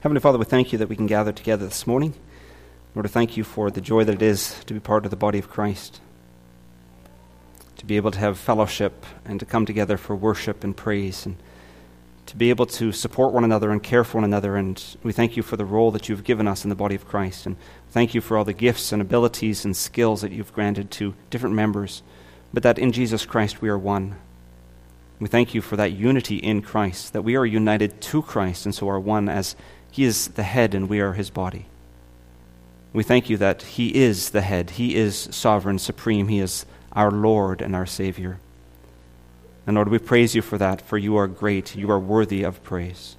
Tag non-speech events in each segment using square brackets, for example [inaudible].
Heavenly Father, we thank you that we can gather together this morning. Lord, I thank you for the joy that it is to be part of the body of Christ, to be able to have fellowship and to come together for worship and praise, and to be able to support one another and care for one another. And we thank you for the role that you've given us in the body of Christ. And thank you for all the gifts and abilities and skills that you've granted to different members, but that in Jesus Christ we are one. We thank you for that unity in Christ, that we are united to Christ and so are one as He is the head and we are His body. We thank you that He is the head, He is sovereign, supreme, He is our Lord and our Savior. And Lord, we praise you for that, for you are great, you are worthy of praise.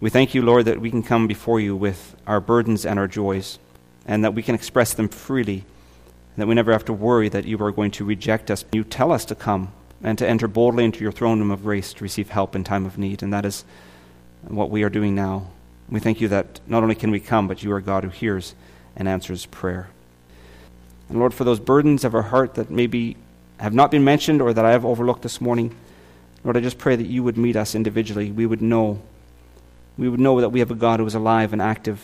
We thank you, Lord, that we can come before you with our burdens and our joys, and that we can express them freely, and that we never have to worry that you are going to reject us. You tell us to come and to enter boldly into your throne room of grace to receive help in time of need. And that is what we are doing now. We thank you that not only can we come, but you are God who hears and answers prayer. And Lord, for those burdens of our heart that maybe have not been mentioned or that I have overlooked this morning, Lord, I just pray that you would meet us individually. We would know. We would know that we have a God who is alive and active,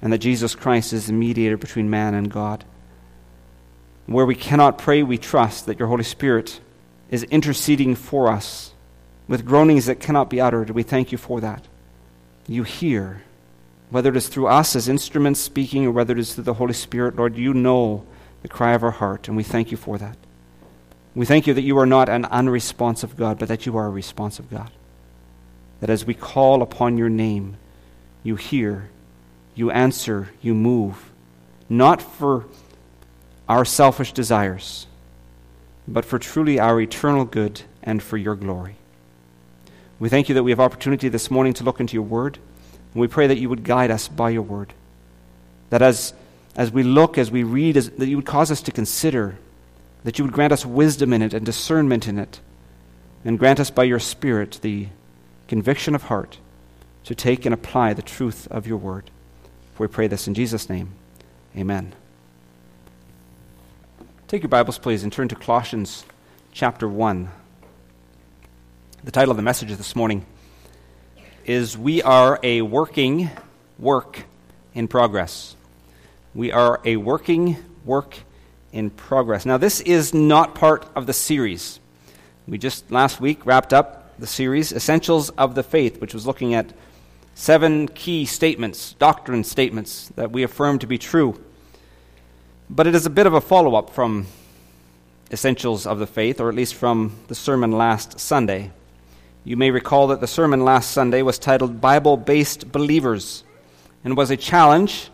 and that Jesus Christ is the mediator between man and God. Where we cannot pray, we trust that your Holy Spirit is interceding for us with groanings that cannot be uttered. We thank you for that. You hear, whether it is through us as instruments speaking or whether it is through the Holy Spirit, Lord, you know the cry of our heart, and we thank you for that. We thank you that you are not an unresponsive God, but that you are a responsive God. That as we call upon your name, you hear, you answer, you move, not for our selfish desires but for truly our eternal good and for your glory. We thank you that we have opportunity this morning to look into your word, and we pray that you would guide us by your word. That as, as we look, as we read, as, that you would cause us to consider, that you would grant us wisdom in it and discernment in it, and grant us by your Spirit the conviction of heart to take and apply the truth of your word. We pray this in Jesus' name. Amen. Take your Bibles, please, and turn to Colossians chapter 1. The title of the message this morning is We Are a Working Work in Progress. We are a working work in progress. Now, this is not part of the series. We just last week wrapped up the series, Essentials of the Faith, which was looking at seven key statements, doctrine statements that we affirm to be true but it is a bit of a follow up from Essentials of the Faith, or at least from the sermon last Sunday. You may recall that the sermon last Sunday was titled Bible Based Believers and was a challenge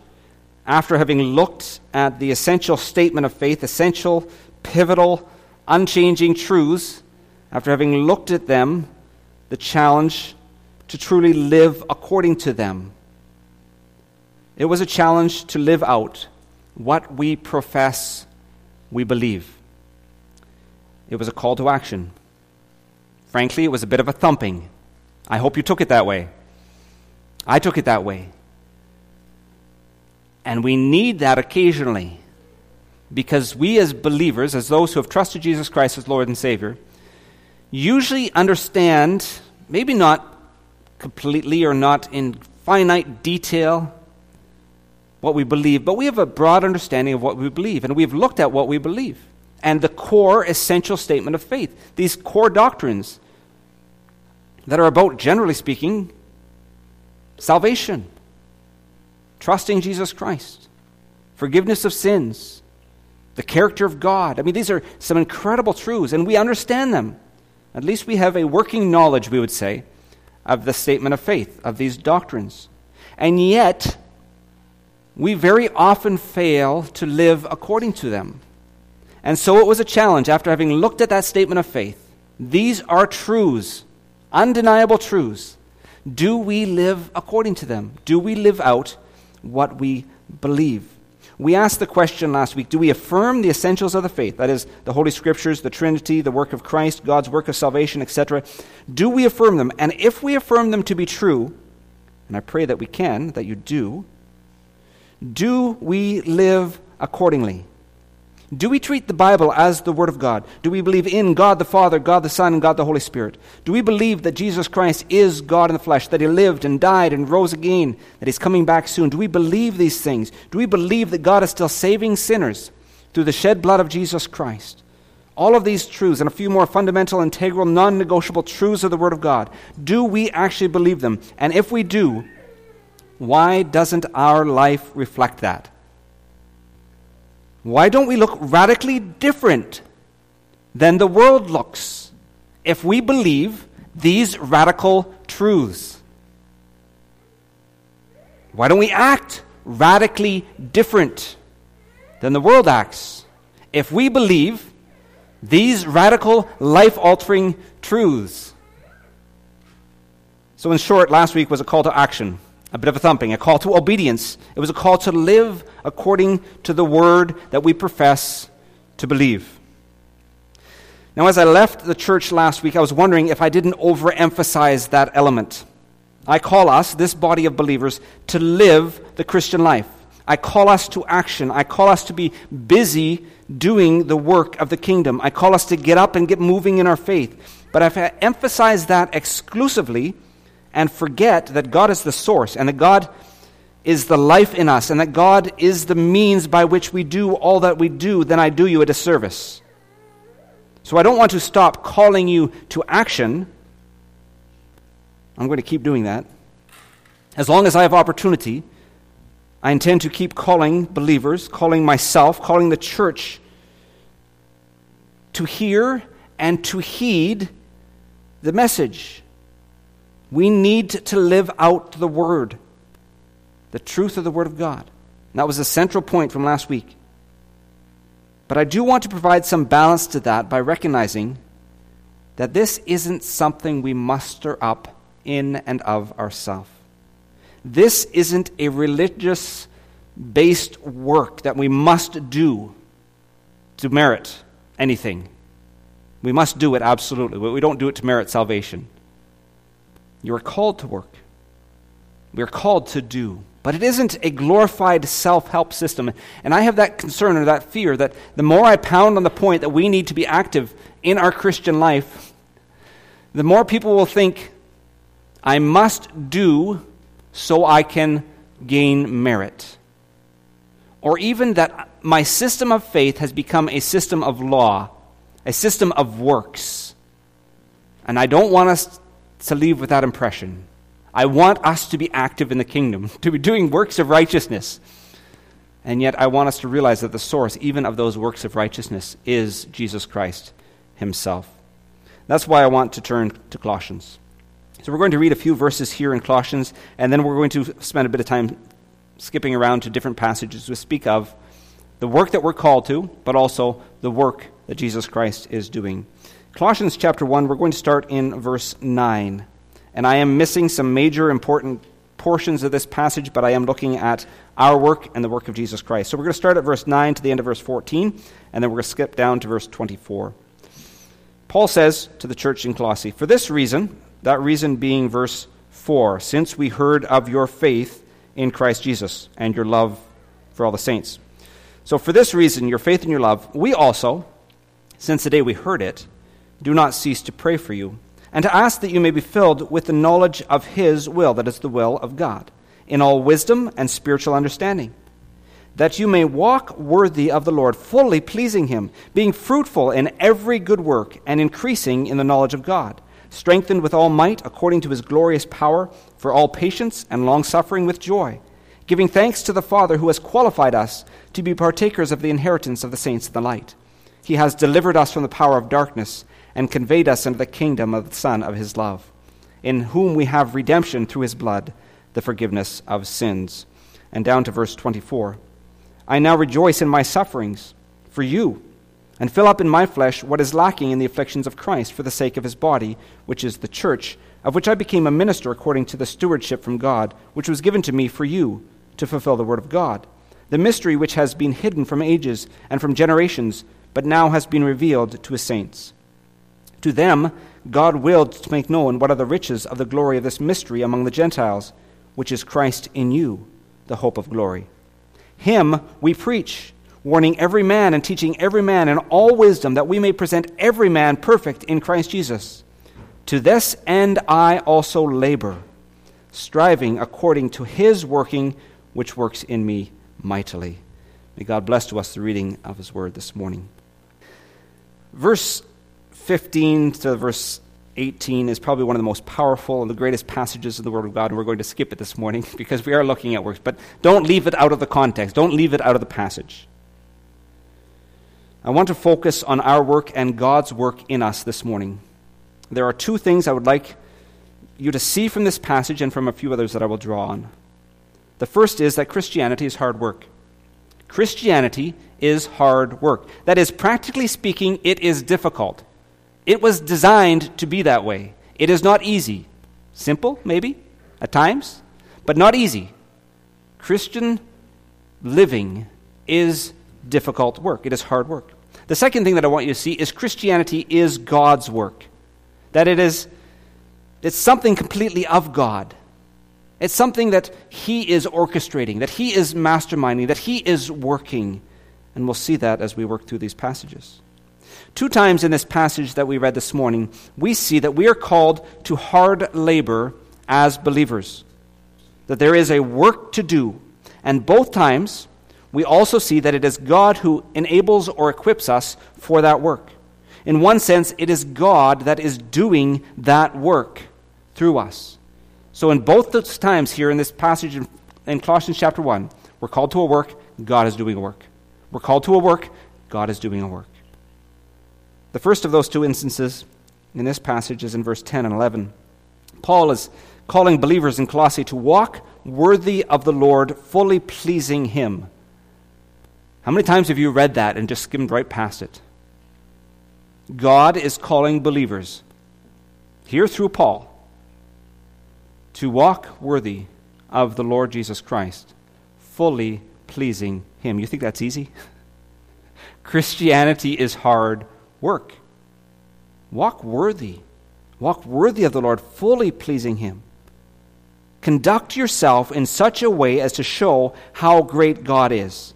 after having looked at the essential statement of faith, essential, pivotal, unchanging truths, after having looked at them, the challenge to truly live according to them. It was a challenge to live out what we profess we believe. It was a call to action. Frankly, it was a bit of a thumping. I hope you took it that way. I took it that way. And we need that occasionally because we, as believers, as those who have trusted Jesus Christ as Lord and Savior, usually understand, maybe not completely or not in finite detail, what we believe, but we have a broad understanding of what we believe, and we've looked at what we believe and the core essential statement of faith. These core doctrines that are about, generally speaking, salvation, trusting Jesus Christ, forgiveness of sins, the character of God. I mean, these are some incredible truths, and we understand them. At least we have a working knowledge, we would say, of the statement of faith, of these doctrines. And yet, we very often fail to live according to them. And so it was a challenge after having looked at that statement of faith. These are truths, undeniable truths. Do we live according to them? Do we live out what we believe? We asked the question last week do we affirm the essentials of the faith? That is, the Holy Scriptures, the Trinity, the work of Christ, God's work of salvation, etc. Do we affirm them? And if we affirm them to be true, and I pray that we can, that you do, do we live accordingly? Do we treat the Bible as the Word of God? Do we believe in God the Father, God the Son, and God the Holy Spirit? Do we believe that Jesus Christ is God in the flesh, that He lived and died and rose again, that He's coming back soon? Do we believe these things? Do we believe that God is still saving sinners through the shed blood of Jesus Christ? All of these truths and a few more fundamental, integral, non negotiable truths of the Word of God, do we actually believe them? And if we do, why doesn't our life reflect that? Why don't we look radically different than the world looks if we believe these radical truths? Why don't we act radically different than the world acts if we believe these radical, life altering truths? So, in short, last week was a call to action a bit of a thumping, a call to obedience. It was a call to live according to the word that we profess to believe. Now, as I left the church last week, I was wondering if I didn't overemphasize that element. I call us, this body of believers, to live the Christian life. I call us to action. I call us to be busy doing the work of the kingdom. I call us to get up and get moving in our faith. But if I emphasize that exclusively, and forget that God is the source and that God is the life in us and that God is the means by which we do all that we do, then I do you a disservice. So I don't want to stop calling you to action. I'm going to keep doing that. As long as I have opportunity, I intend to keep calling believers, calling myself, calling the church to hear and to heed the message. We need to live out the Word, the truth of the Word of God. And that was a central point from last week. But I do want to provide some balance to that by recognizing that this isn't something we muster up in and of ourselves. This isn't a religious based work that we must do to merit anything. We must do it absolutely, but we don't do it to merit salvation. You are called to work. We are called to do. But it isn't a glorified self help system. And I have that concern or that fear that the more I pound on the point that we need to be active in our Christian life, the more people will think, I must do so I can gain merit. Or even that my system of faith has become a system of law, a system of works. And I don't want us to leave without impression. I want us to be active in the kingdom, [laughs] to be doing works of righteousness. And yet, I want us to realize that the source, even of those works of righteousness, is Jesus Christ Himself. That's why I want to turn to Colossians. So, we're going to read a few verses here in Colossians, and then we're going to spend a bit of time skipping around to different passages to speak of the work that we're called to, but also the work that Jesus Christ is doing. Colossians chapter 1, we're going to start in verse 9. And I am missing some major important portions of this passage, but I am looking at our work and the work of Jesus Christ. So we're going to start at verse 9 to the end of verse 14, and then we're going to skip down to verse 24. Paul says to the church in Colossae, For this reason, that reason being verse 4, since we heard of your faith in Christ Jesus and your love for all the saints. So for this reason, your faith and your love, we also, since the day we heard it, do not cease to pray for you, and to ask that you may be filled with the knowledge of His will, that is, the will of God, in all wisdom and spiritual understanding, that you may walk worthy of the Lord, fully pleasing Him, being fruitful in every good work, and increasing in the knowledge of God, strengthened with all might according to His glorious power, for all patience and long suffering with joy, giving thanks to the Father who has qualified us to be partakers of the inheritance of the saints in the light. He has delivered us from the power of darkness and conveyed us into the kingdom of the Son of his love, in whom we have redemption through his blood, the forgiveness of sins. And down to verse 24 I now rejoice in my sufferings for you, and fill up in my flesh what is lacking in the afflictions of Christ for the sake of his body, which is the church, of which I became a minister according to the stewardship from God, which was given to me for you, to fulfill the word of God. The mystery which has been hidden from ages and from generations, but now has been revealed to his saints. To them, God willed to make known what are the riches of the glory of this mystery among the Gentiles, which is Christ in you, the hope of glory. Him we preach, warning every man and teaching every man in all wisdom, that we may present every man perfect in Christ Jesus. To this end I also labor, striving according to his working, which works in me mightily. May God bless to us the reading of his word this morning. Verse 15 to verse 18 is probably one of the most powerful and the greatest passages in the Word of God, and we're going to skip it this morning [laughs] because we are looking at works. But don't leave it out of the context, don't leave it out of the passage. I want to focus on our work and God's work in us this morning. There are two things I would like you to see from this passage and from a few others that I will draw on. The first is that Christianity is hard work. Christianity is hard work. That is, practically speaking, it is difficult. It was designed to be that way. It is not easy. Simple, maybe, at times, but not easy. Christian living is difficult work, it is hard work. The second thing that I want you to see is Christianity is God's work. That it is it's something completely of God. It's something that He is orchestrating, that He is masterminding, that He is working. And we'll see that as we work through these passages. Two times in this passage that we read this morning, we see that we are called to hard labor as believers, that there is a work to do. And both times, we also see that it is God who enables or equips us for that work. In one sense, it is God that is doing that work through us. So, in both those times here in this passage in, in Colossians chapter 1, we're called to a work, God is doing a work. We're called to a work, God is doing a work. The first of those two instances in this passage is in verse 10 and 11. Paul is calling believers in Colossae to walk worthy of the Lord, fully pleasing Him. How many times have you read that and just skimmed right past it? God is calling believers, here through Paul, to walk worthy of the Lord Jesus Christ, fully pleasing Him. You think that's easy? [laughs] Christianity is hard work. Walk worthy. Walk worthy of the Lord, fully pleasing Him. Conduct yourself in such a way as to show how great God is.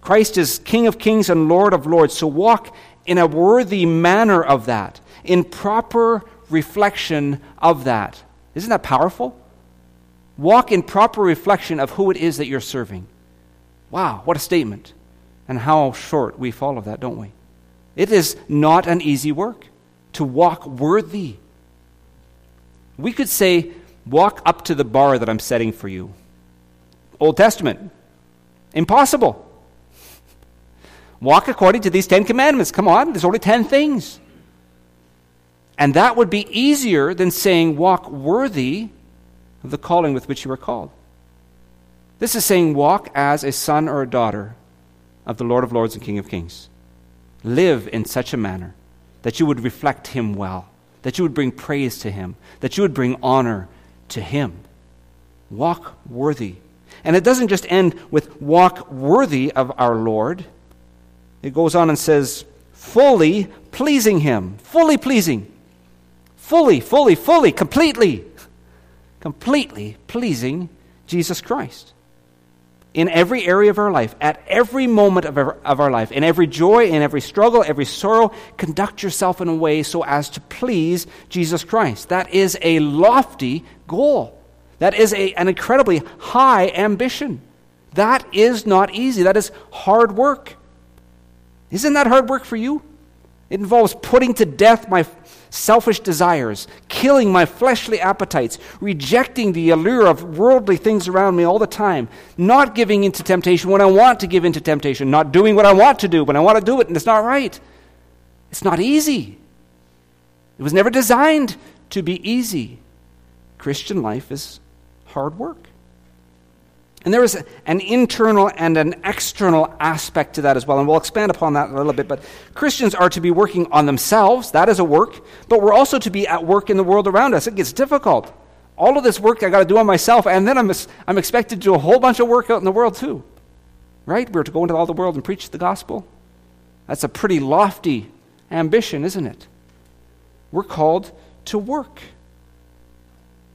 Christ is King of kings and Lord of lords, so walk in a worthy manner of that, in proper reflection of that. Isn't that powerful? Walk in proper reflection of who it is that you're serving. Wow, what a statement. And how short we fall of that, don't we? It is not an easy work to walk worthy. We could say, walk up to the bar that I'm setting for you. Old Testament. Impossible. Walk according to these Ten Commandments. Come on, there's only ten things. And that would be easier than saying, walk worthy of the calling with which you are called. This is saying, walk as a son or a daughter of the Lord of Lords and King of Kings live in such a manner that you would reflect Him well, that you would bring praise to Him, that you would bring honor to Him. Walk worthy. And it doesn't just end with walk worthy of our Lord. It goes on and says, fully pleasing Him. Fully pleasing. Fully, fully, fully, completely. Completely pleasing Jesus Christ in every area of our life, at every moment of our, of our life, in every joy, in every struggle, every sorrow, conduct yourself in a way so as to please Jesus Christ. That is a lofty goal. That is a, an incredibly high ambition. That is not easy. That is hard work. Isn't that hard work for you? It involves putting to death my selfish desires, killing my fleshly appetites, rejecting the allure of worldly things around me all the time, not giving into temptation when I want to give into temptation, not doing what I want to do when I want to do it and it's not right. It's not easy. It was never designed to be easy. Christian life is hard work. And there is an internal and an external aspect to that as well. And we'll expand upon that a little bit. But Christians are to be working on themselves. That is a work. But we're also to be at work in the world around us. It gets difficult. All of this work I got to do on myself. And then I'm, I'm expected to do a whole bunch of work out in the world too. Right? We're to go into all the world and preach the gospel. That's a pretty lofty ambition, isn't it? We're called to work.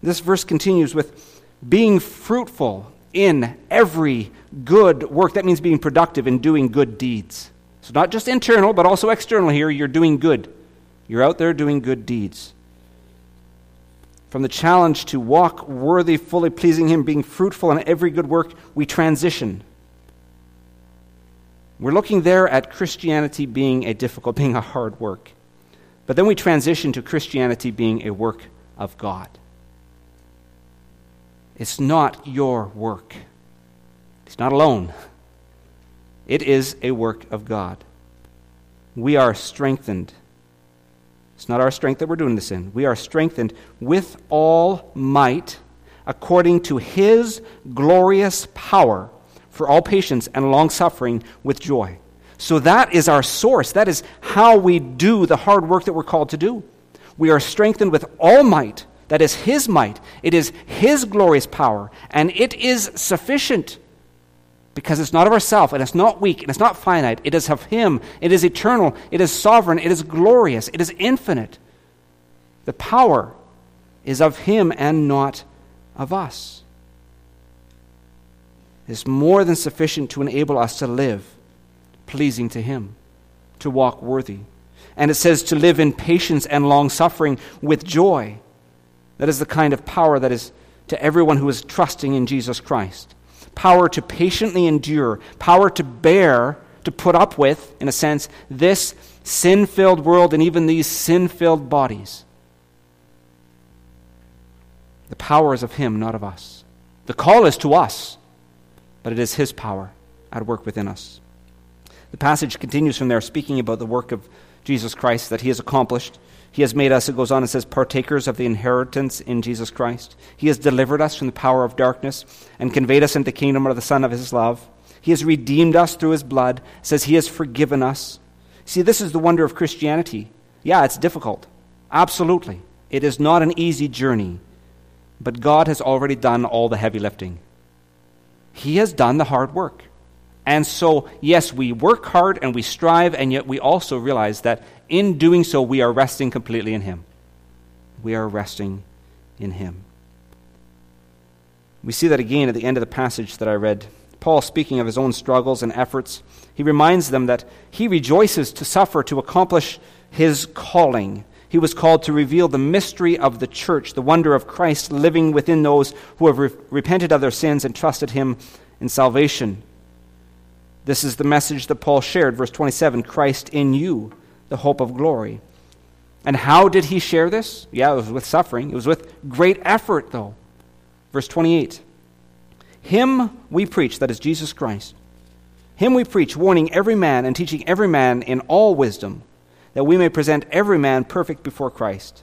This verse continues with being fruitful in every good work. That means being productive and doing good deeds. So, not just internal, but also external here. You're doing good. You're out there doing good deeds. From the challenge to walk worthy, fully pleasing Him, being fruitful in every good work, we transition. We're looking there at Christianity being a difficult, [laughs] being a hard work. But then we transition to Christianity being a work of God. It's not your work. He's not alone. It is a work of God. We are strengthened. It's not our strength that we're doing this in. We are strengthened with all might according to his glorious power for all patience and long suffering with joy. So that is our source. That is how we do the hard work that we're called to do. We are strengthened with all might. That is his might. It is his glorious power. And it is sufficient because it's not of ourselves, and it's not weak, and it's not finite. It is of Him. It is eternal. It is sovereign. It is glorious. It is infinite. The power is of Him and not of us. It is more than sufficient to enable us to live pleasing to Him, to walk worthy. And it says to live in patience and long suffering with joy. That is the kind of power that is to everyone who is trusting in Jesus Christ power to patiently endure, power to bear, to put up with, in a sense, this sin filled world and even these sin filled bodies. The power is of Him, not of us. The call is to us, but it is His power at work within us. The passage continues from there, speaking about the work of Jesus Christ that He has accomplished he has made us, it goes on and says, partakers of the inheritance in Jesus Christ. He has delivered us from the power of darkness and conveyed us into the kingdom of the Son of His love. He has redeemed us through His blood, says He has forgiven us. See, this is the wonder of Christianity. Yeah, it's difficult. Absolutely. It is not an easy journey. But God has already done all the heavy lifting. He has done the hard work. And so, yes, we work hard and we strive, and yet we also realize that in doing so, we are resting completely in Him. We are resting in Him. We see that again at the end of the passage that I read. Paul, speaking of his own struggles and efforts, he reminds them that he rejoices to suffer to accomplish his calling. He was called to reveal the mystery of the church, the wonder of Christ living within those who have re- repented of their sins and trusted him in salvation. This is the message that Paul shared, verse 27 Christ in you, the hope of glory. And how did he share this? Yeah, it was with suffering. It was with great effort, though. Verse 28 Him we preach, that is Jesus Christ. Him we preach, warning every man and teaching every man in all wisdom, that we may present every man perfect before Christ.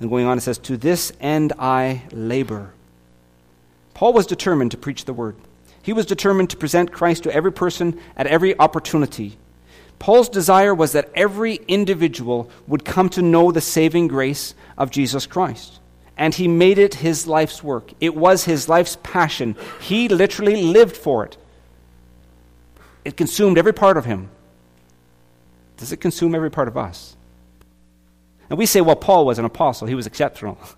And going on, it says, To this end I labor. Paul was determined to preach the word. He was determined to present Christ to every person at every opportunity. Paul's desire was that every individual would come to know the saving grace of Jesus Christ. And he made it his life's work. It was his life's passion. He literally lived for it. It consumed every part of him. Does it consume every part of us? And we say, well, Paul was an apostle, he was exceptional. [laughs]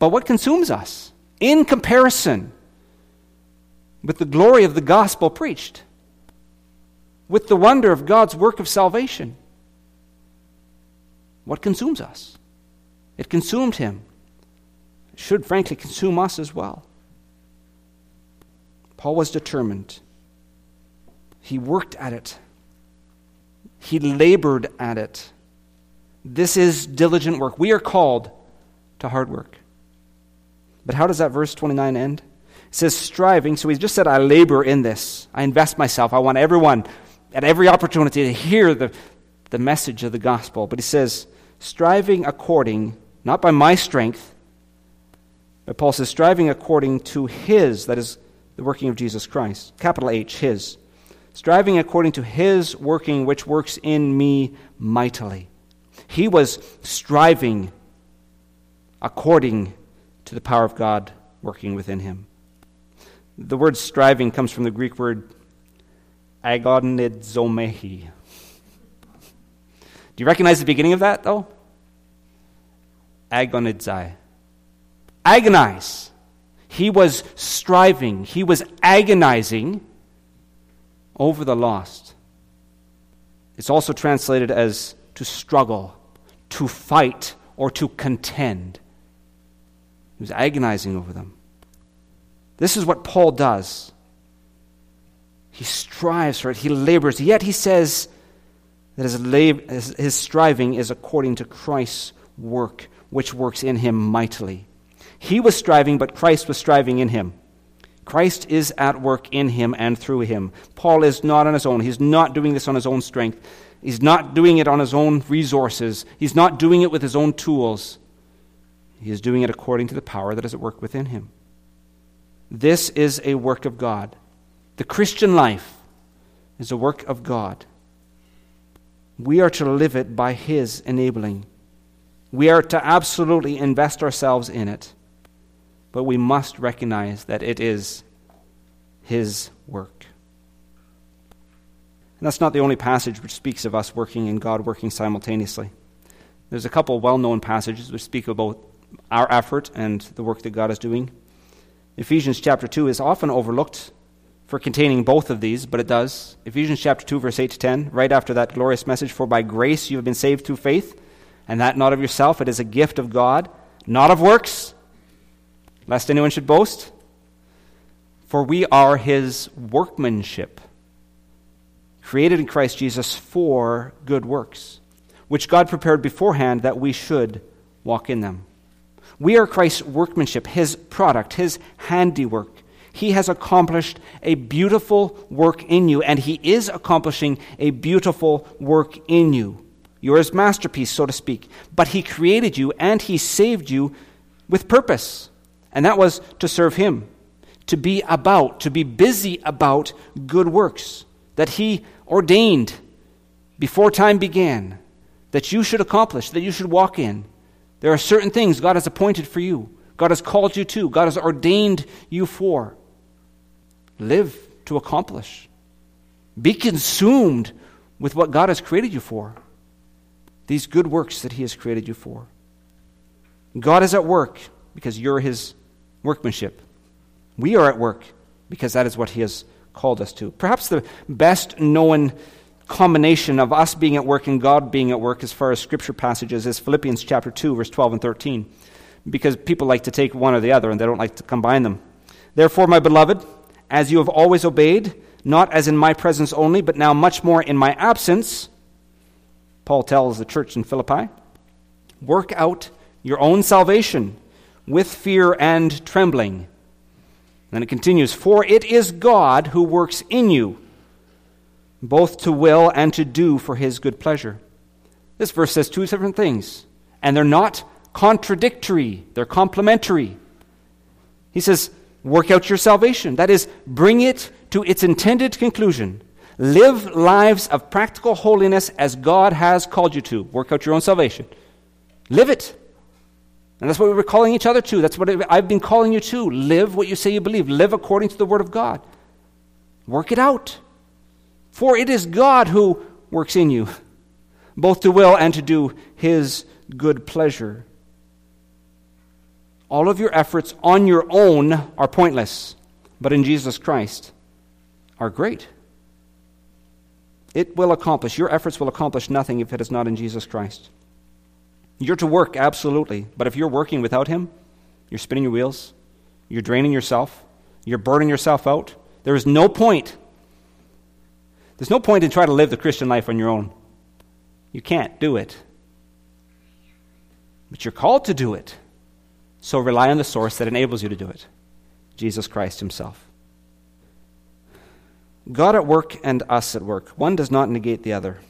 But what consumes us? In comparison, with the glory of the gospel preached, with the wonder of God's work of salvation. What consumes us? It consumed him. It should, frankly, consume us as well. Paul was determined. He worked at it, he labored at it. This is diligent work. We are called to hard work. But how does that verse 29 end? It says striving. So he just said, I labor in this. I invest myself. I want everyone at every opportunity to hear the, the message of the gospel. But he says, striving according, not by my strength, but Paul says, striving according to his, that is the working of Jesus Christ. Capital H, his. Striving according to his working, which works in me mightily. He was striving according to the power of God working within him. The word striving comes from the Greek word agonizomai. Do you recognize the beginning of that, though? Agonizai. Agonize. He was striving, he was agonizing over the lost. It's also translated as to struggle, to fight, or to contend. He was agonizing over them. This is what Paul does. He strives for it, he labors, yet he says that his, lab- his striving is according to Christ's work, which works in him mightily. He was striving, but Christ was striving in him. Christ is at work in him and through him. Paul is not on his own. He's not doing this on his own strength. He's not doing it on his own resources. He's not doing it with his own tools. He is doing it according to the power that is at work within him. This is a work of God. The Christian life is a work of God. We are to live it by His enabling. We are to absolutely invest ourselves in it. But we must recognize that it is His work. And that's not the only passage which speaks of us working and God working simultaneously. There's a couple well known passages which speak about our effort and the work that God is doing. Ephesians chapter 2 is often overlooked for containing both of these, but it does. Ephesians chapter 2, verse 8 to 10, right after that glorious message For by grace you have been saved through faith, and that not of yourself, it is a gift of God, not of works, lest anyone should boast. For we are his workmanship, created in Christ Jesus for good works, which God prepared beforehand that we should walk in them. We are Christ's workmanship, his product, his handiwork. He has accomplished a beautiful work in you, and He is accomplishing a beautiful work in you. You're His masterpiece, so to speak. But He created you and He saved you with purpose, and that was to serve Him, to be about, to be busy about good works that He ordained before time began that you should accomplish, that you should walk in. There are certain things God has appointed for you, God has called you to, God has ordained you for live to accomplish. Be consumed with what God has created you for, these good works that He has created you for. God is at work because you're His workmanship. We are at work because that is what He has called us to. Perhaps the best known combination of us being at work and God being at work as far as scripture passages is Philippians chapter 2 verse 12 and 13 because people like to take one or the other and they don't like to combine them. Therefore my beloved as you have always obeyed, not as in my presence only, but now much more in my absence, Paul tells the church in Philippi, work out your own salvation with fear and trembling. Then it continues, For it is God who works in you, both to will and to do for his good pleasure. This verse says two different things, and they're not contradictory, they're complementary. He says, Work out your salvation. That is, bring it to its intended conclusion. Live lives of practical holiness as God has called you to. Work out your own salvation. Live it. And that's what we were calling each other to. That's what I've been calling you to. Live what you say you believe. Live according to the Word of God. Work it out. For it is God who works in you, both to will and to do His good pleasure all of your efforts on your own are pointless, but in Jesus Christ are great. It will accomplish, your efforts will accomplish nothing if it is not in Jesus Christ. You're to work, absolutely, but if you're working without Him, you're spinning your wheels, you're draining yourself, you're burning yourself out. There is no point. There's no point in trying to live the Christian life on your own. You can't do it. But you're called to do it. So rely on the source that enables you to do it Jesus Christ Himself. God at work and us at work. One does not negate the other.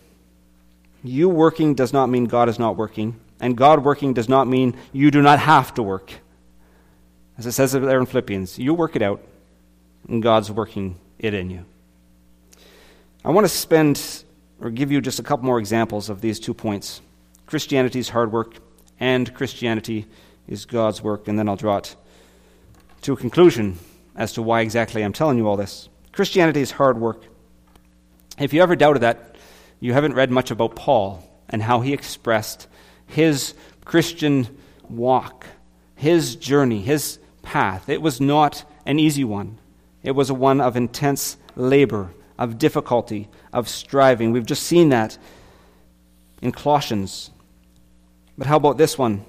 You working does not mean God is not working, and God working does not mean you do not have to work. As it says there in Philippians, you work it out, and God's working it in you. I want to spend or give you just a couple more examples of these two points Christianity's hard work and Christianity is God's work, and then I'll draw it to a conclusion as to why exactly I'm telling you all this. Christianity is hard work. If you ever doubted that, you haven't read much about Paul and how he expressed his Christian walk, his journey, his path. It was not an easy one, it was a one of intense labor, of difficulty, of striving. We've just seen that in Colossians. But how about this one?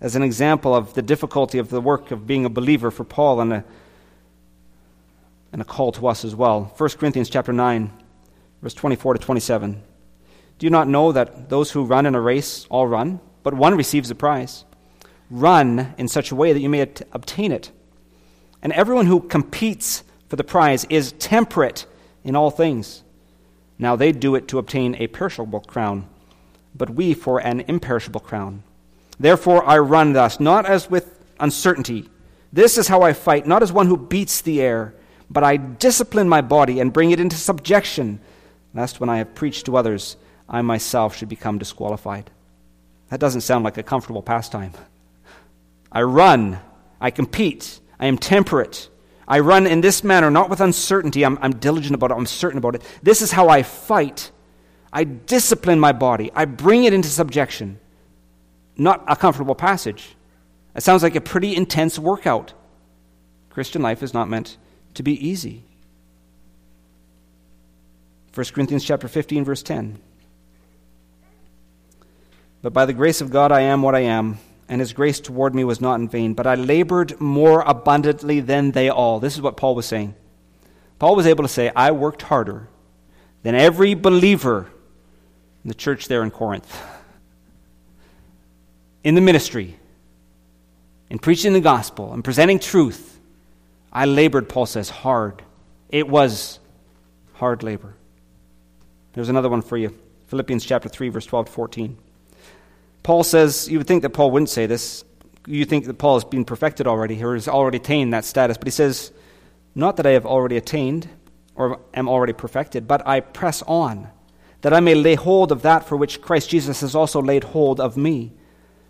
As an example of the difficulty of the work of being a believer for Paul and a, and a call to us as well. 1 Corinthians chapter 9, verse 24 to 27. Do you not know that those who run in a race all run, but one receives a prize? Run in such a way that you may obtain it. And everyone who competes for the prize is temperate in all things. Now they do it to obtain a perishable crown, but we for an imperishable crown. Therefore I run thus, not as with uncertainty. This is how I fight, not as one who beats the air, but I discipline my body and bring it into subjection, lest when I have preached to others, I myself should become disqualified. That doesn't sound like a comfortable pastime. I run, I compete, I am temperate. I run in this manner, not with uncertainty. I'm, I'm diligent about it, I'm certain about it. This is how I fight. I discipline my body, I bring it into subjection. Not a comfortable passage. It sounds like a pretty intense workout. Christian life is not meant to be easy. 1 Corinthians chapter 15 verse 10. But by the grace of God I am what I am, and his grace toward me was not in vain, but I labored more abundantly than they all. This is what Paul was saying. Paul was able to say, I worked harder than every believer in the church there in Corinth, in the ministry, in preaching the gospel, and presenting truth. I labored, Paul says, hard. It was hard labor. There's another one for you Philippians chapter 3, verse 12 to 14. Paul says, you would think that Paul wouldn't say this. You think that Paul has been perfected already, or has already attained that status. But he says, Not that I have already attained or am already perfected, but I press on, that I may lay hold of that for which Christ Jesus has also laid hold of me.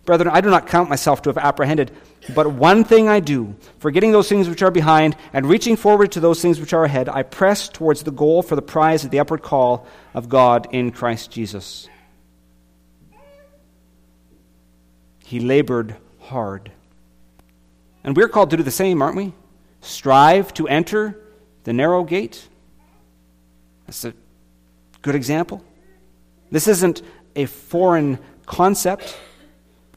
Brethren, I do not count myself to have apprehended, but one thing I do, forgetting those things which are behind and reaching forward to those things which are ahead, I press towards the goal for the prize of the upward call of God in Christ Jesus. He labored hard. And we're called to do the same, aren't we? Strive to enter the narrow gate. That's a good example. This isn't a foreign concept.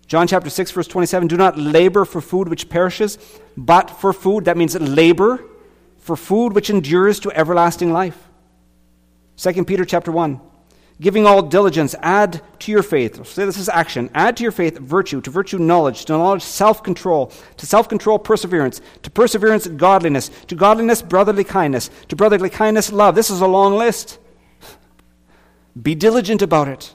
John chapter 6, verse 27 Do not labor for food which perishes, but for food, that means labor for food which endures to everlasting life. 2 Peter chapter 1 Giving all diligence, add to your faith. Say this is action. Add to your faith virtue, to virtue knowledge, to knowledge self control, to self control perseverance, to perseverance godliness, to godliness brotherly kindness, to brotherly kindness love. This is a long list. Be diligent about it.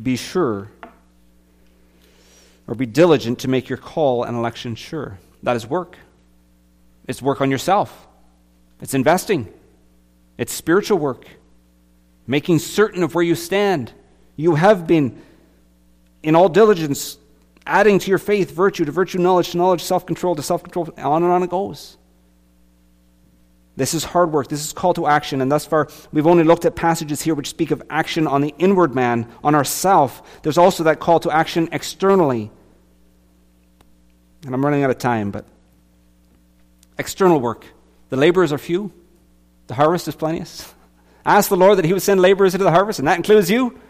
Be sure, or be diligent to make your call and election sure. That is work. It's work on yourself, it's investing, it's spiritual work making certain of where you stand. You have been, in all diligence, adding to your faith virtue, to virtue knowledge, to knowledge self control, to self control, on and on it goes. This is hard work. This is call to action. And thus far, we've only looked at passages here which speak of action on the inward man, on ourself. There's also that call to action externally. And I'm running out of time, but external work. The laborers are few, the harvest is plenteous. [laughs] Ask the Lord that He would send laborers into the harvest, and that includes you.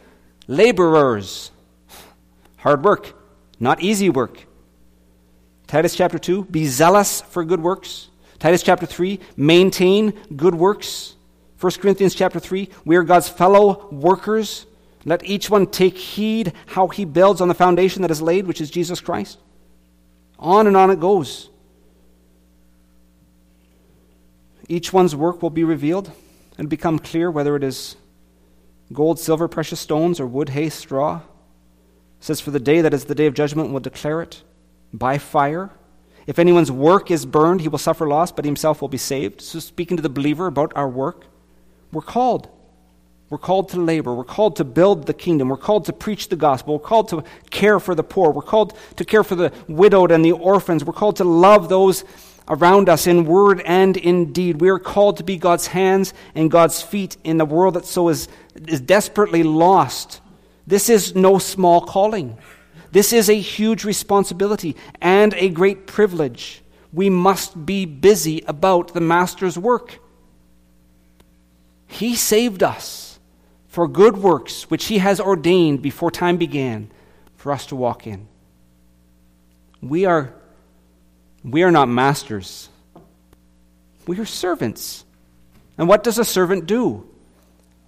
Laborers. [sighs] Hard work, not easy work. Titus chapter 2, be zealous for good works. Titus chapter 3, maintain good works. 1 Corinthians chapter 3, we are God's fellow workers. Let each one take heed how he builds on the foundation that is laid, which is Jesus Christ. On and on it goes. Each one's work will be revealed and become clear whether it is gold, silver, precious stones, or wood, hay, straw. It says, For the day that is the day of judgment will declare it. by fire. If anyone's work is burned, he will suffer loss, but himself will be saved. So, speaking to the believer about our work, we're called. We're called to labor. We're called to build the kingdom. We're called to preach the gospel. We're called to care for the poor. We're called to care for the widowed and the orphans. We're called to love those around us in word and in deed. We are called to be God's hands and God's feet in the world that so is, is desperately lost. This is no small calling. This is a huge responsibility and a great privilege. We must be busy about the Master's work. He saved us for good works which He has ordained before time began for us to walk in. We are we are not masters, we are servants. And what does a servant do?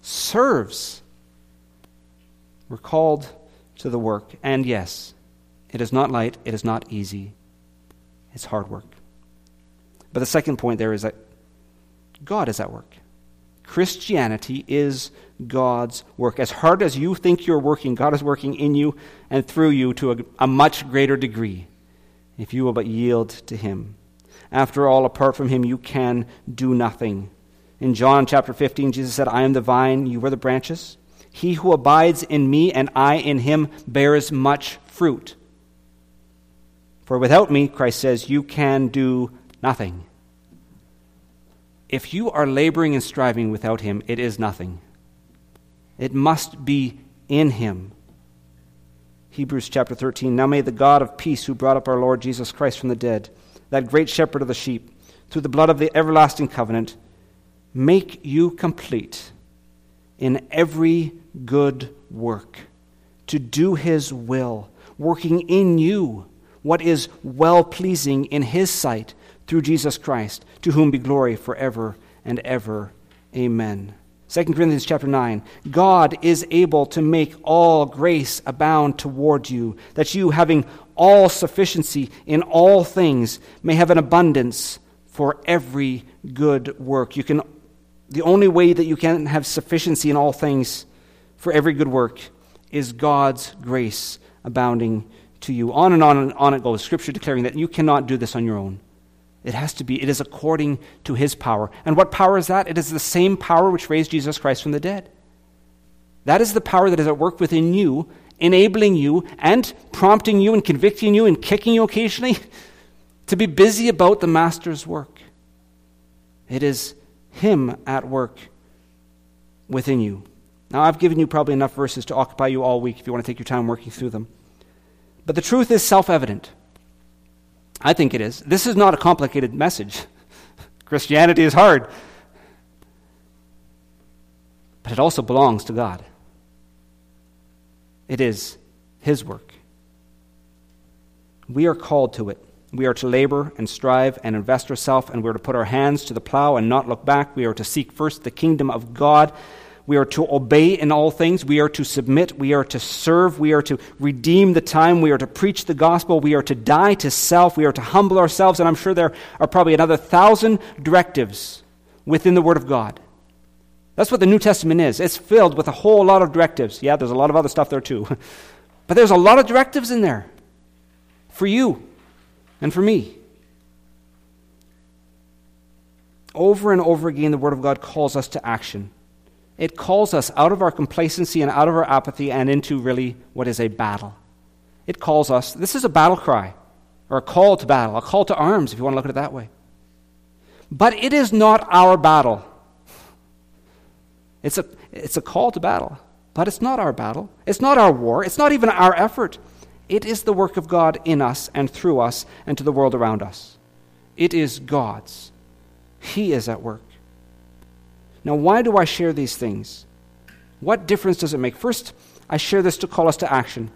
Serves. We're called to the work. And yes, it is not light, it is not easy, it's hard work. But the second point there is that God is at work. Christianity is God's work. As hard as you think you're working, God is working in you and through you to a, a much greater degree if you will but yield to him. After all, apart from him, you can do nothing. In John chapter 15, Jesus said, I am the vine, you are the branches. He who abides in me and I in him bears much fruit. For without me, Christ says, you can do nothing. If you are laboring and striving without him, it is nothing. It must be in him. Hebrews chapter 13. Now may the God of peace, who brought up our Lord Jesus Christ from the dead, that great shepherd of the sheep, through the blood of the everlasting covenant, make you complete in every good work, to do his will, working in you what is well pleasing in his sight through Jesus Christ, to whom be glory forever and ever. Amen. 2 Corinthians chapter 9 God is able to make all grace abound toward you, that you, having all sufficiency in all things, may have an abundance for every good work. You can, the only way that you can have sufficiency in all things for every good work is God's grace abounding to you. On and on and on it goes, Scripture declaring that you cannot do this on your own. It has to be. It is according to his power. And what power is that? It is the same power which raised Jesus Christ from the dead. That is the power that is at work within you, enabling you and prompting you and convicting you and kicking you occasionally [laughs] to be busy about the Master's work. It is him at work within you. Now, I've given you probably enough verses to occupy you all week if you want to take your time working through them. But the truth is self evident. I think it is. This is not a complicated message. [laughs] Christianity is hard. But it also belongs to God. It is His work. We are called to it. We are to labor and strive and invest ourselves, and we are to put our hands to the plow and not look back. We are to seek first the kingdom of God we are to obey in all things. We are to submit. We are to serve. We are to redeem the time. We are to preach the gospel. We are to die to self. We are to humble ourselves. And I'm sure there are probably another thousand directives within the Word of God. That's what the New Testament is. It's filled with a whole lot of directives. Yeah, there's a lot of other stuff there too. but there's a lot of directives in there for you and for me. Over and over again, the Word of God calls us to action. It calls us out of our complacency and out of our apathy and into really what is a battle. It calls us, this is a battle cry, or a call to battle, a call to arms, if you want to look at it that way. But it is not our battle. It's a, it's a call to battle, but it's not our battle. It's not our war. It's not even our effort. It is the work of God in us and through us and to the world around us. It is God's. He is at work. Now, why do I share these things? What difference does it make? First, I share this to call us to action.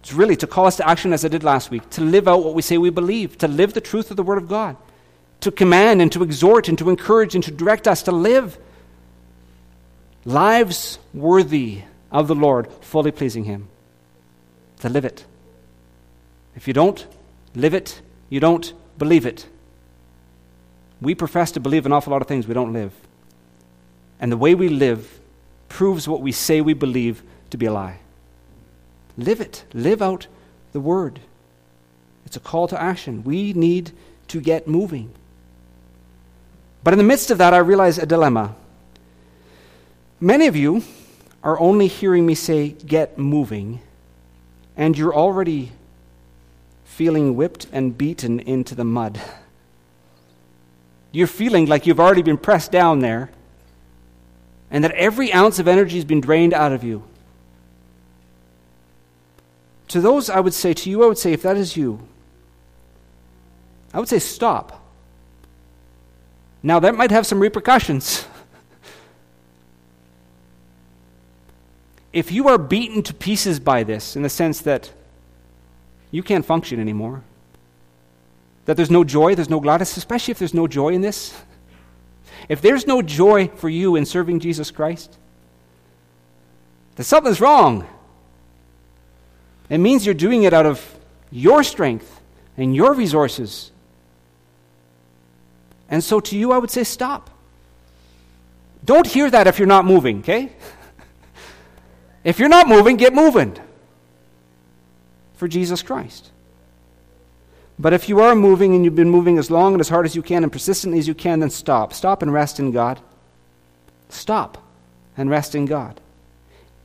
It's really to call us to action as I did last week, to live out what we say we believe, to live the truth of the Word of God, to command and to exhort and to encourage and to direct us to live lives worthy of the Lord, fully pleasing Him. To live it. If you don't live it, you don't believe it. We profess to believe an awful lot of things we don't live. And the way we live proves what we say we believe to be a lie. Live it. Live out the word. It's a call to action. We need to get moving. But in the midst of that, I realize a dilemma. Many of you are only hearing me say, get moving, and you're already feeling whipped and beaten into the mud. You're feeling like you've already been pressed down there, and that every ounce of energy has been drained out of you. To those, I would say, to you, I would say, if that is you, I would say stop. Now, that might have some repercussions. [laughs] if you are beaten to pieces by this, in the sense that you can't function anymore, that there's no joy, there's no gladness, especially if there's no joy in this, if there's no joy for you in serving Jesus Christ, then something's wrong. It means you're doing it out of your strength and your resources. And so to you, I would say stop. Don't hear that if you're not moving, okay? If you're not moving, get moving for Jesus Christ. But if you are moving and you've been moving as long and as hard as you can and persistently as you can, then stop. Stop and rest in God. Stop and rest in God.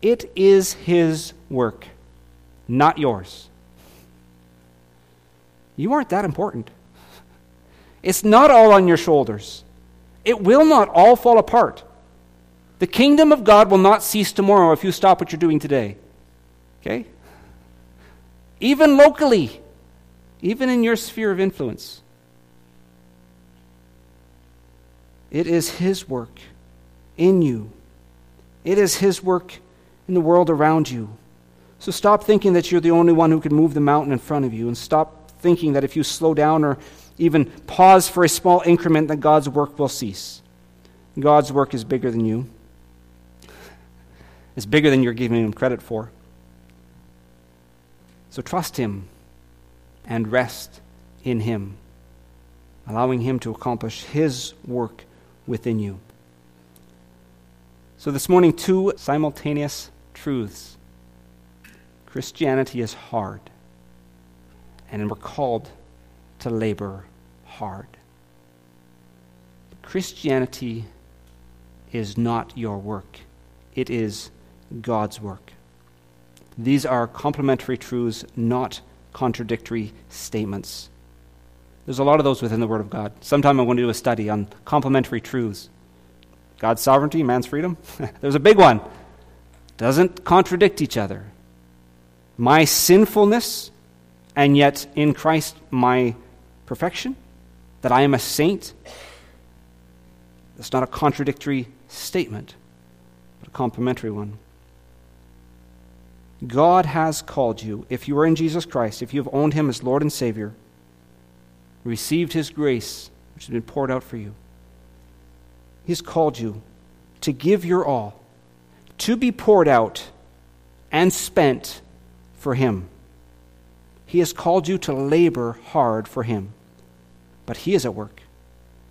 It is His work, not yours. You aren't that important. It's not all on your shoulders. It will not all fall apart. The kingdom of God will not cease tomorrow if you stop what you're doing today. Okay? Even locally, even in your sphere of influence. It is His work in you, it is His work in the world around you. So stop thinking that you're the only one who can move the mountain in front of you, and stop thinking that if you slow down or even pause for a small increment, that God's work will cease. God's work is bigger than you. It's bigger than you're giving him credit for. So trust him and rest in Him, allowing Him to accomplish His work within you. So, this morning, two simultaneous truths Christianity is hard, and we're called to labor hard. Christianity is not your work, it is God's work. These are complementary truths, not contradictory statements. There's a lot of those within the Word of God. Sometime I'm going to do a study on complementary truths God's sovereignty, man's freedom. [laughs] There's a big one. Doesn't contradict each other. My sinfulness, and yet in Christ my perfection, that I am a saint. That's not a contradictory statement, but a complementary one. God has called you, if you are in Jesus Christ, if you have owned Him as Lord and Savior, received His grace, which has been poured out for you, He's called you to give your all, to be poured out and spent for Him. He has called you to labor hard for Him. But He is at work.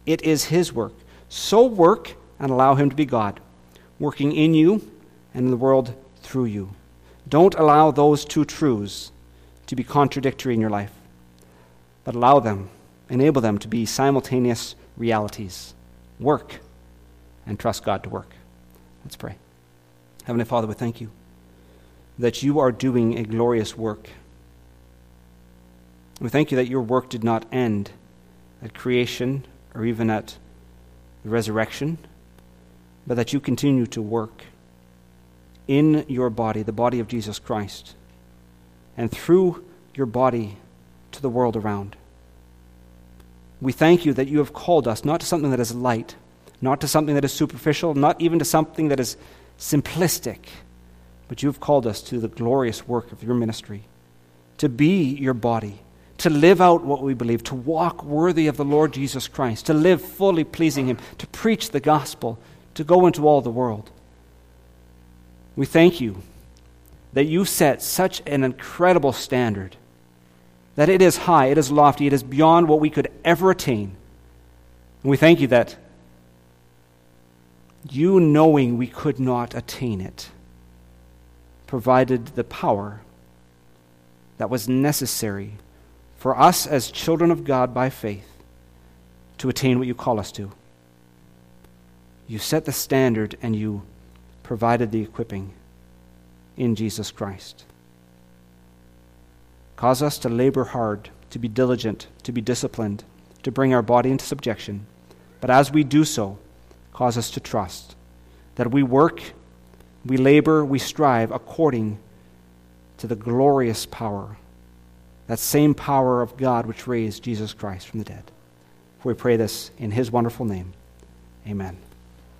It is His work. So work and allow Him to be God, working in you and in the world through you. Don't allow those two truths to be contradictory in your life, but allow them, enable them to be simultaneous realities. Work and trust God to work. Let's pray. Heavenly Father, we thank you that you are doing a glorious work. We thank you that your work did not end at creation or even at the resurrection, but that you continue to work in your body, the body of Jesus Christ, and through your body to the world around. We thank you that you have called us not to something that is light, not to something that is superficial, not even to something that is simplistic, but you have called us to the glorious work of your ministry, to be your body, to live out what we believe, to walk worthy of the Lord Jesus Christ, to live fully pleasing Him, to preach the gospel, to go into all the world. We thank you that you set such an incredible standard, that it is high, it is lofty, it is beyond what we could ever attain. And we thank you that you, knowing we could not attain it, provided the power that was necessary for us as children of God by faith to attain what you call us to. You set the standard and you provided the equipping in Jesus Christ. Cause us to labor hard, to be diligent, to be disciplined, to bring our body into subjection. But as we do so, cause us to trust that we work, we labor, we strive according to the glorious power, that same power of God which raised Jesus Christ from the dead. For we pray this in his wonderful name. Amen.